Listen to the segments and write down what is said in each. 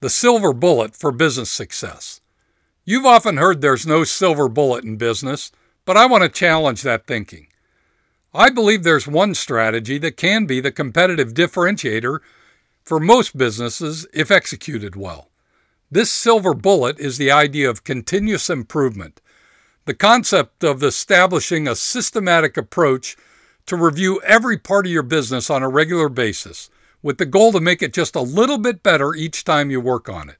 the silver bullet for business success. You've often heard there's no silver bullet in business, but I want to challenge that thinking. I believe there's one strategy that can be the competitive differentiator for most businesses if executed well. This silver bullet is the idea of continuous improvement, the concept of establishing a systematic approach to review every part of your business on a regular basis with the goal to make it just a little bit better each time you work on it.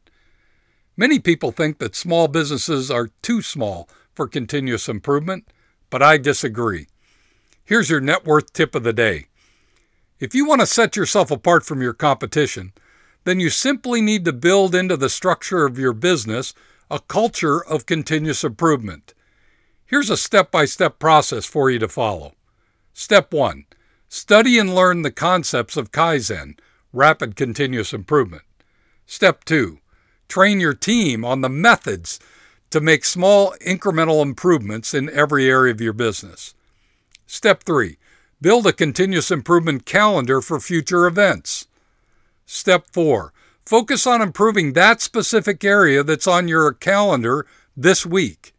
Many people think that small businesses are too small for continuous improvement, but I disagree. Here's your net worth tip of the day. If you want to set yourself apart from your competition, then you simply need to build into the structure of your business a culture of continuous improvement. Here's a step by step process for you to follow. Step 1 Study and learn the concepts of Kaizen, rapid continuous improvement. Step 2. Train your team on the methods to make small incremental improvements in every area of your business. Step 3. Build a continuous improvement calendar for future events. Step 4. Focus on improving that specific area that's on your calendar this week.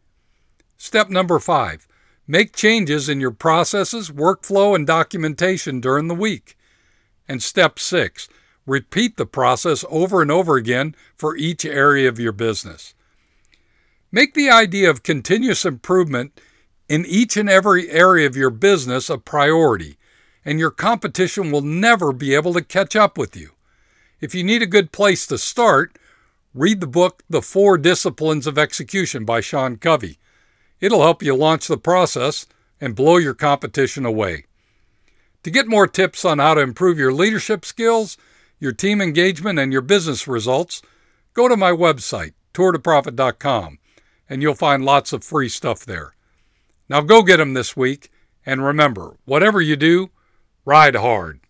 Step number 5. Make changes in your processes, workflow, and documentation during the week. And step six, repeat the process over and over again for each area of your business. Make the idea of continuous improvement in each and every area of your business a priority, and your competition will never be able to catch up with you. If you need a good place to start, read the book The Four Disciplines of Execution by Sean Covey. It'll help you launch the process and blow your competition away. To get more tips on how to improve your leadership skills, your team engagement, and your business results, go to my website, tourtoprofit.com, and you'll find lots of free stuff there. Now go get them this week, and remember, whatever you do, ride hard.